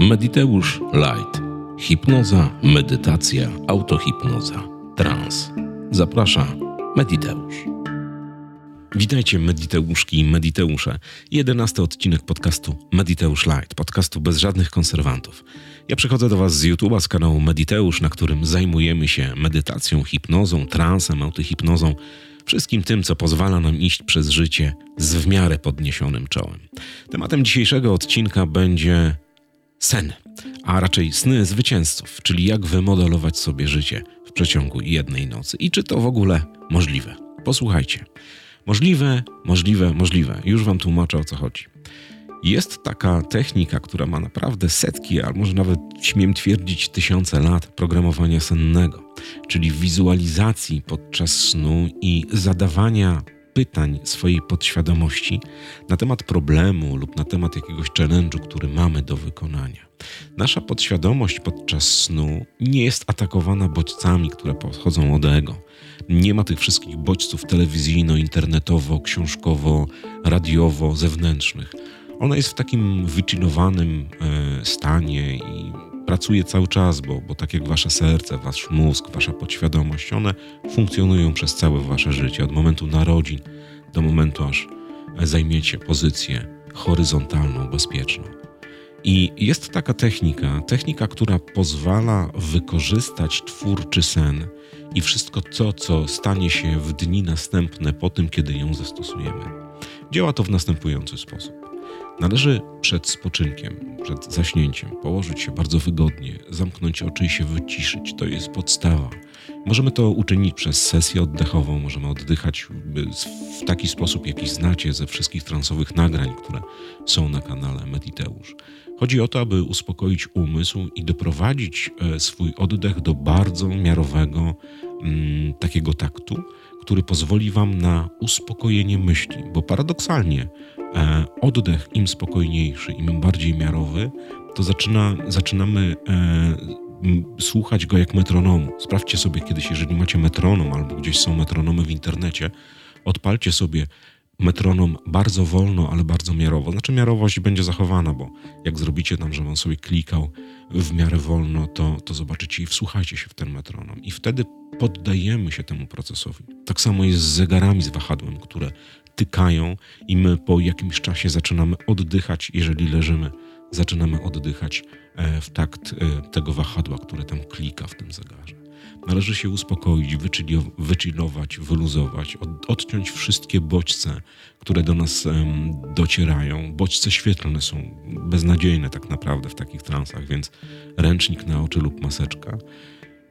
Mediteusz Light. Hipnoza, medytacja, autohipnoza, trans. Zaprasza Mediteusz. Witajcie Mediteuszki i Mediteusze. Jedenasty odcinek podcastu Mediteusz Light, podcastu bez żadnych konserwantów. Ja przychodzę do Was z YouTube'a, z kanału Mediteusz, na którym zajmujemy się medytacją, hipnozą, transem, autohipnozą, wszystkim tym, co pozwala nam iść przez życie z w miarę podniesionym czołem. Tematem dzisiejszego odcinka będzie sen, a raczej sny zwycięzców, czyli jak wymodelować sobie życie w przeciągu jednej nocy i czy to w ogóle możliwe. Posłuchajcie. Możliwe, możliwe, możliwe. Już Wam tłumaczę o co chodzi. Jest taka technika, która ma naprawdę setki, a może nawet śmiem twierdzić tysiące lat programowania sennego, czyli wizualizacji podczas snu i zadawania pytań swojej podświadomości na temat problemu lub na temat jakiegoś challenge'u, który mamy do wykonania. Nasza podświadomość podczas snu nie jest atakowana bodźcami, które pochodzą od ego. Nie ma tych wszystkich bodźców telewizyjno, internetowo, książkowo, radiowo, zewnętrznych. Ona jest w takim wychillowanym e, stanie i pracuje cały czas, bo, bo tak jak wasze serce, wasz mózg, wasza podświadomość, one funkcjonują przez całe wasze życie, od momentu narodzin do momentu, aż zajmiecie pozycję horyzontalną, bezpieczną. I jest taka technika, technika, która pozwala wykorzystać twórczy sen i wszystko to, co stanie się w dni następne po tym, kiedy ją zastosujemy. Działa to w następujący sposób. Należy przed spoczynkiem, przed zaśnięciem położyć się bardzo wygodnie, zamknąć oczy i się wyciszyć. To jest podstawa. Możemy to uczynić przez sesję oddechową, możemy oddychać w taki sposób, jaki znacie ze wszystkich transowych nagrań, które są na kanale Mediteusz. Chodzi o to, aby uspokoić umysł i doprowadzić e, swój oddech do bardzo miarowego mm, takiego taktu, który pozwoli Wam na uspokojenie myśli, bo paradoksalnie oddech im spokojniejszy, im bardziej miarowy, to zaczyna, zaczynamy e, słuchać go jak metronomu. Sprawdźcie sobie kiedyś, jeżeli macie metronom albo gdzieś są metronomy w internecie, odpalcie sobie metronom bardzo wolno, ale bardzo miarowo. Znaczy miarowość będzie zachowana, bo jak zrobicie tam, że on sobie klikał w miarę wolno, to, to zobaczycie i wsłuchajcie się w ten metronom. I wtedy poddajemy się temu procesowi. Tak samo jest z zegarami z wahadłem, które tykają i my po jakimś czasie zaczynamy oddychać, jeżeli leżymy, zaczynamy oddychać e, w takt e, tego wahadła, które tam klika w tym zegarze. Należy się uspokoić, wychillować, wyluzować, od, odciąć wszystkie bodźce, które do nas docierają. Bodźce świetlne są beznadziejne tak naprawdę w takich transach, więc ręcznik na oczy lub maseczka.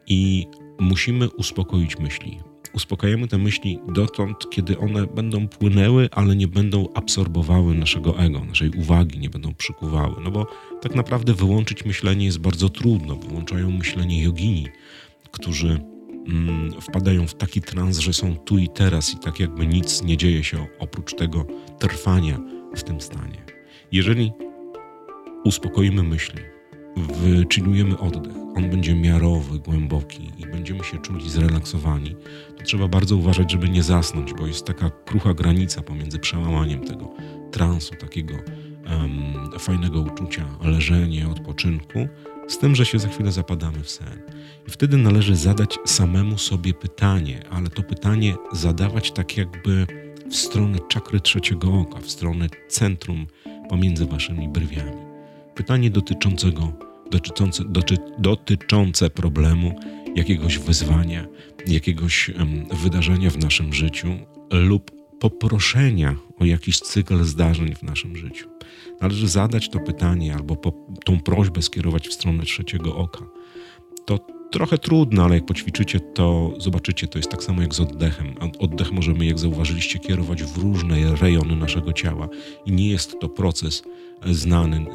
I musimy uspokoić myśli. Uspokajamy te myśli dotąd, kiedy one będą płynęły, ale nie będą absorbowały naszego ego, naszej uwagi, nie będą przykuwały. No bo tak naprawdę wyłączyć myślenie jest bardzo trudno. Wyłączają myślenie jogini, którzy mm, wpadają w taki trans, że są tu i teraz i tak jakby nic nie dzieje się oprócz tego trwania w tym stanie. Jeżeli uspokoimy myśli, wychillujemy oddech, on będzie miarowy, głęboki i będziemy się czuli zrelaksowani, to trzeba bardzo uważać, żeby nie zasnąć, bo jest taka krucha granica pomiędzy przełamaniem tego transu, takiego um, fajnego uczucia leżenia, odpoczynku, z tym, że się za chwilę zapadamy w sen. I wtedy należy zadać samemu sobie pytanie, ale to pytanie zadawać tak jakby w stronę czakry trzeciego oka, w stronę centrum pomiędzy waszymi brwiami. Pytanie dotyczącego, dotyczące, doty, dotyczące problemu, jakiegoś wyzwania, jakiegoś wydarzenia w naszym życiu lub poproszenia o jakiś cykl zdarzeń w naszym życiu. Należy zadać to pytanie albo po, tą prośbę skierować w stronę trzeciego oka. To trochę trudno, ale jak poćwiczycie, to zobaczycie, to jest tak samo jak z oddechem. Oddech możemy, jak zauważyliście, kierować w różne rejony naszego ciała i nie jest to proces znany,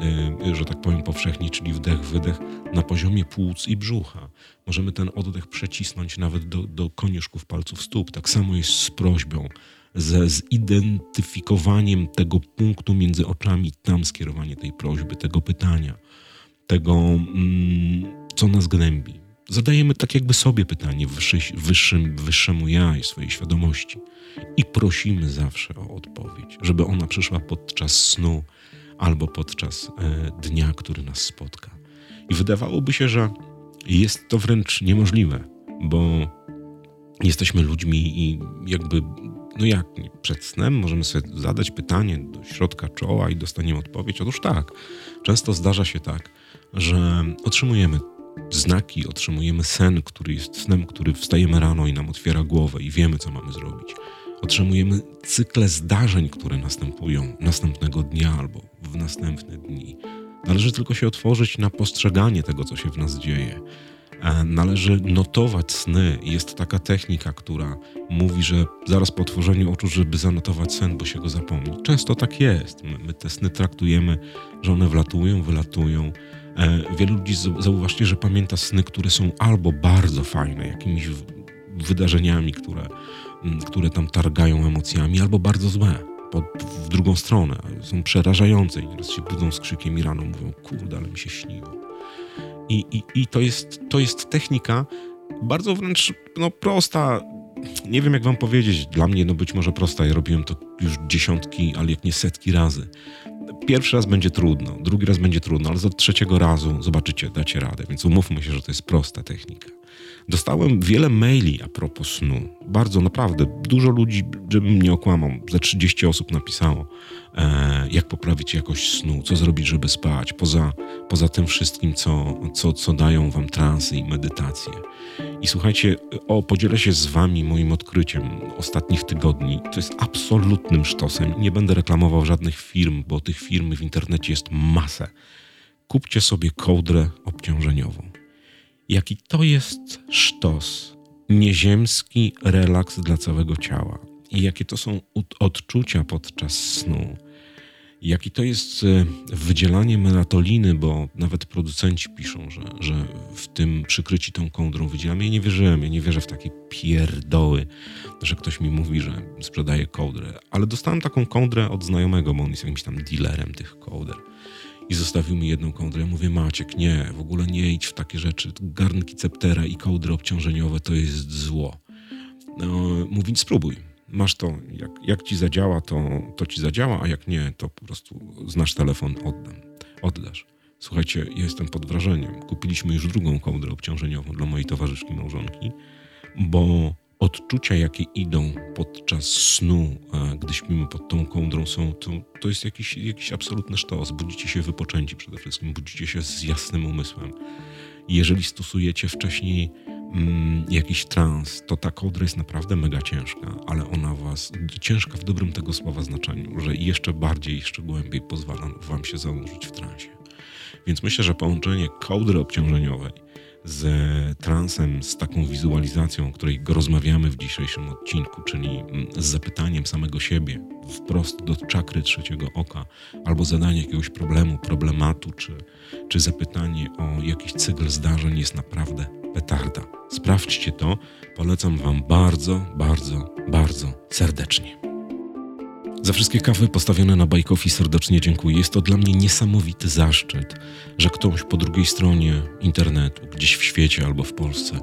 y, że tak powiem powszechnie, czyli wdech, wydech na poziomie płuc i brzucha. Możemy ten oddech przecisnąć nawet do, do koniuszków palców stóp. Tak samo jest z prośbą ze zidentyfikowaniem tego punktu między oczami, tam skierowanie tej prośby, tego pytania, tego, mm, co nas gnębi. Zadajemy tak jakby sobie pytanie wyższy, wyższym, wyższemu ja i swojej świadomości i prosimy zawsze o odpowiedź, żeby ona przyszła podczas snu albo podczas e, dnia, który nas spotka. I wydawałoby się, że jest to wręcz niemożliwe, bo jesteśmy ludźmi i jakby, no jak, przed snem możemy sobie zadać pytanie do środka czoła i dostaniemy odpowiedź. Otóż tak, często zdarza się tak, że otrzymujemy znaki, otrzymujemy sen, który jest snem, który wstajemy rano i nam otwiera głowę i wiemy, co mamy zrobić. Otrzymujemy cykle zdarzeń, które następują następnego dnia albo w następne dni. Należy tylko się otworzyć na postrzeganie tego, co się w nas dzieje. E, należy notować sny. Jest taka technika, która mówi, że zaraz po otworzeniu oczu, żeby zanotować sen, bo się go zapomni. Często tak jest. My, my te sny traktujemy, że one wlatują, wylatują. E, wielu ludzi zauważcie, że pamięta sny, które są albo bardzo fajne, jakimiś wydarzeniami, które, które tam targają emocjami, albo bardzo złe, pod, w drugą stronę. Są przerażające i nieraz się budzą z krzykiem i rano mówią, kurde, ale mi się śniło. I, i, i to, jest, to jest technika bardzo wręcz no, prosta. Nie wiem, jak wam powiedzieć. Dla mnie, no być może prosta. Ja robiłem to już dziesiątki, ale jak nie setki razy. Pierwszy raz będzie trudno, drugi raz będzie trudno, ale za trzeciego razu zobaczycie, dacie radę. Więc umówmy się, że to jest prosta technika. Dostałem wiele maili a propos snu. Bardzo, naprawdę. Dużo ludzi, żebym nie okłamał, za 30 osób napisało, e, jak poprawić jakość snu, co zrobić, żeby spać, poza, poza tym wszystkim, co, co, co dają wam transy i medytacje. I słuchajcie, o, podzielę się z wami moim odkryciem ostatnich tygodni. To jest absolutnym sztosem. Nie będę reklamował żadnych firm, bo tych firm w internecie jest masę. Kupcie sobie kołdrę obciążeniową. Jaki to jest sztos, nieziemski relaks dla całego ciała. I jakie to są odczucia podczas snu Jaki to jest e, wydzielanie melatoliny, bo nawet producenci piszą, że, że w tym przykryci tą kołdrą wydzielamy. Ja nie wierzyłem, ja nie wierzę w takie pierdoły, że ktoś mi mówi, że sprzedaje kołdrę. Ale dostałem taką kołdrę od znajomego, bo on jest jakimś tam dealerem tych kołdr. I zostawił mi jedną kołdrę. Ja mówię, Maciek, nie, w ogóle nie idź w takie rzeczy. Garnki ceptera i kołdry obciążeniowe to jest zło. No, mówi, spróbuj masz to, jak, jak ci zadziała, to, to ci zadziała, a jak nie, to po prostu znasz telefon, oddam, oddasz. Słuchajcie, ja jestem pod wrażeniem. Kupiliśmy już drugą kołdrę obciążeniową dla mojej towarzyszki małżonki, bo odczucia, jakie idą podczas snu, gdy śpimy pod tą kołdrą, są, to, to jest jakiś, jakiś absolutny sztos. Budzicie się wypoczęci przede wszystkim, budzicie się z jasnym umysłem. Jeżeli stosujecie wcześniej mm, jakiś trans, to ta kołdra jest naprawdę mega ciężka, ale ona was, ciężka w dobrym tego słowa znaczeniu, że jeszcze bardziej, jeszcze głębiej pozwala wam się zanurzyć w transie. Więc myślę, że połączenie kołdry obciążeniowej z transem, z taką wizualizacją, o której rozmawiamy w dzisiejszym odcinku, czyli mm, z zapytaniem samego siebie wprost do czakry trzeciego oka, albo zadanie jakiegoś problemu, problematu, czy, czy zapytanie o jakiś cykl zdarzeń jest naprawdę petarda. Sprawdźcie to, polecam Wam bardzo, bardzo, bardzo serdecznie. Za wszystkie kawy postawione na Bajkowi serdecznie dziękuję. Jest to dla mnie niesamowity zaszczyt, że ktoś po drugiej stronie internetu, gdzieś w świecie albo w Polsce,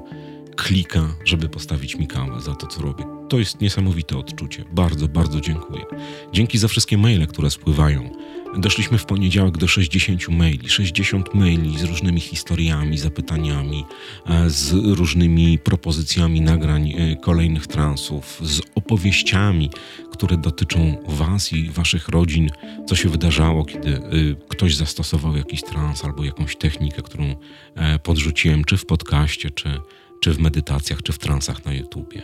klika, żeby postawić mi kawę za to, co robię. To jest niesamowite odczucie. Bardzo, bardzo dziękuję. Dzięki za wszystkie maile, które spływają. Doszliśmy w poniedziałek do 60 maili. 60 maili z różnymi historiami, zapytaniami, e, z różnymi propozycjami nagrań e, kolejnych transów, z opowieściami, które dotyczą Was i Waszych rodzin, co się wydarzało, kiedy e, ktoś zastosował jakiś trans albo jakąś technikę, którą podrzuciłem, czy w podcaście, czy, czy w medytacjach, czy w transach na YouTubie.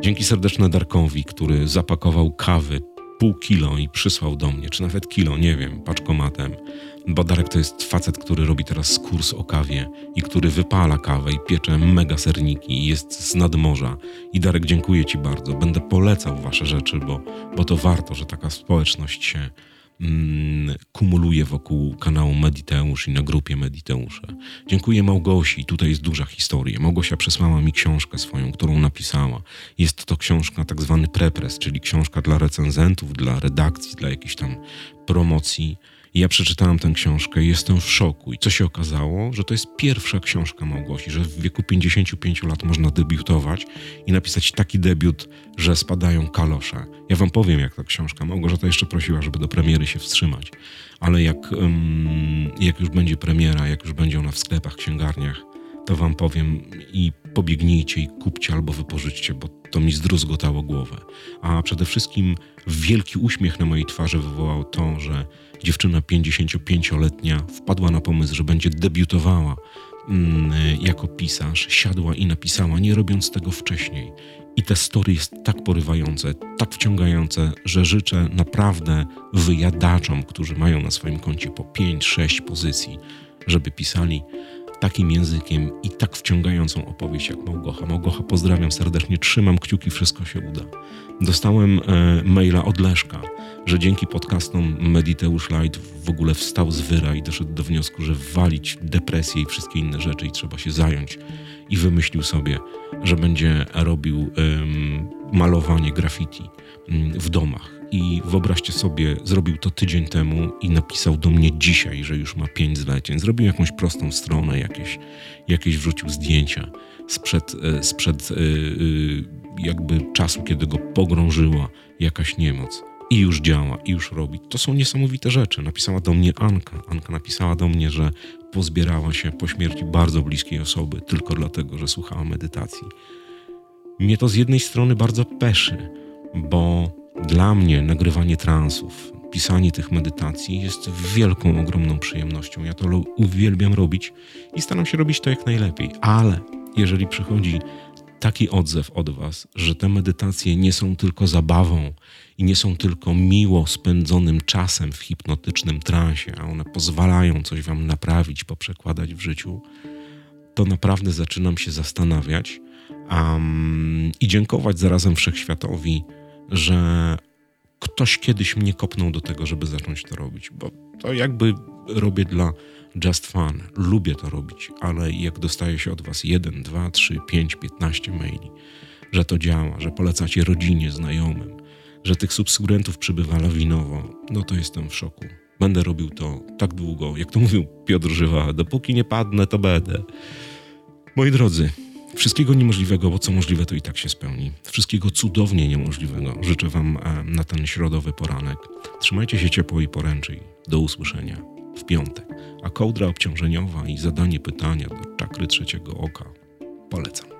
Dzięki serdeczne Darkowi, który zapakował kawy pół kilo i przysłał do mnie, czy nawet kilo, nie wiem, paczkomatem. Bo Darek to jest facet, który robi teraz kurs o kawie i który wypala kawę i piecze mega serniki i jest z nadmorza. I Darek, dziękuję Ci bardzo. Będę polecał Wasze rzeczy, bo, bo to warto, że taka społeczność się kumuluje wokół kanału Mediteusz i na grupie Mediteusze. Dziękuję Małgosi, tutaj jest duża historia. Małgosia przesłała mi książkę swoją, którą napisała. Jest to książka tak zwany prepres, czyli książka dla recenzentów, dla redakcji, dla jakichś tam promocji I ja przeczytałam tę książkę i jestem w szoku. I co się okazało? Że to jest pierwsza książka Małgosi, że w wieku 55 lat można debiutować i napisać taki debiut, że spadają kalosze. Ja wam powiem, jak ta książka. Małgorzata jeszcze prosiła, żeby do premiery się wstrzymać. Ale jak, um, jak już będzie premiera, jak już będzie ona w sklepach, księgarniach, to wam powiem i pobiegnijcie i kupcie albo wypożyczcie, bo to mi zdruzgotało głowę. A przede wszystkim wielki uśmiech na mojej twarzy wywołał to, że dziewczyna 55-letnia wpadła na pomysł, że będzie debiutowała mm, jako pisarz, siadła i napisała, nie robiąc tego wcześniej. I te story jest tak porywające, tak wciągające, że życzę naprawdę wyjadaczom, którzy mają na swoim koncie po 5-6 pozycji, żeby pisali takim językiem i tak wciągającą opowieść jak Małgocha. Małgocha, pozdrawiam serdecznie, trzymam kciuki, wszystko się uda. Dostałem e, maila od Leszka, że dzięki podcastom Mediteusz Light w ogóle wstał z wyra i doszedł do wniosku, że walić depresję i wszystkie inne rzeczy i trzeba się zająć. I wymyślił sobie, że będzie robił malowanie graffiti mm, w domach i wyobraźcie sobie, zrobił to tydzień temu i napisał do mnie dzisiaj, że już ma pięć zleceń. Zrobił jakąś prostą stronę, jakieś, jakieś wrzucił zdjęcia sprzed, e, sprzed e, e, jakby czasu, kiedy go pogrążyła jakaś niemoc. I już działa, i już robi. To są niesamowite rzeczy. Napisała do mnie Anka. Anka napisała do mnie, że pozbierała się po śmierci bardzo bliskiej osoby, tylko dlatego, że słuchała medytacji. Mnie to z jednej strony bardzo peszy, bo dla mnie nagrywanie transów, pisanie tych medytacji jest wielką, ogromną przyjemnością. Ja to uwielbiam robić i staram się robić to jak najlepiej. Ale jeżeli przychodzi taki odzew od Was, że te medytacje nie są tylko zabawą i nie są tylko miło spędzonym czasem w hipnotycznym transie, a one pozwalają coś Wam naprawić, poprzekładać w życiu, to naprawdę zaczynam się zastanawiać um, i dziękować zarazem wszechświatowi że ktoś kiedyś mnie kopnął do tego, żeby zacząć to robić, bo to jakby robię dla just fun. Lubię to robić, ale jak dostaje się od was jeden, dwa, trzy, pięć, piętnaście maili, że to działa, że polecacie rodzinie, znajomym, że tych subskrybentów przybywa lawinowo, no to jestem w szoku. Będę robił to tak długo, jak to mówił Piotr Żywa, dopóki nie padnę, to będę. Moi drodzy, Wszystkiego niemożliwego, bo co możliwe, to i tak się spełni. Wszystkiego cudownie niemożliwego życzę Wam e, na ten środowy poranek. Trzymajcie się ciepło i poręczy. Do usłyszenia w piątek. A kołdra obciążeniowa i zadanie pytania do czakry trzeciego oka polecam.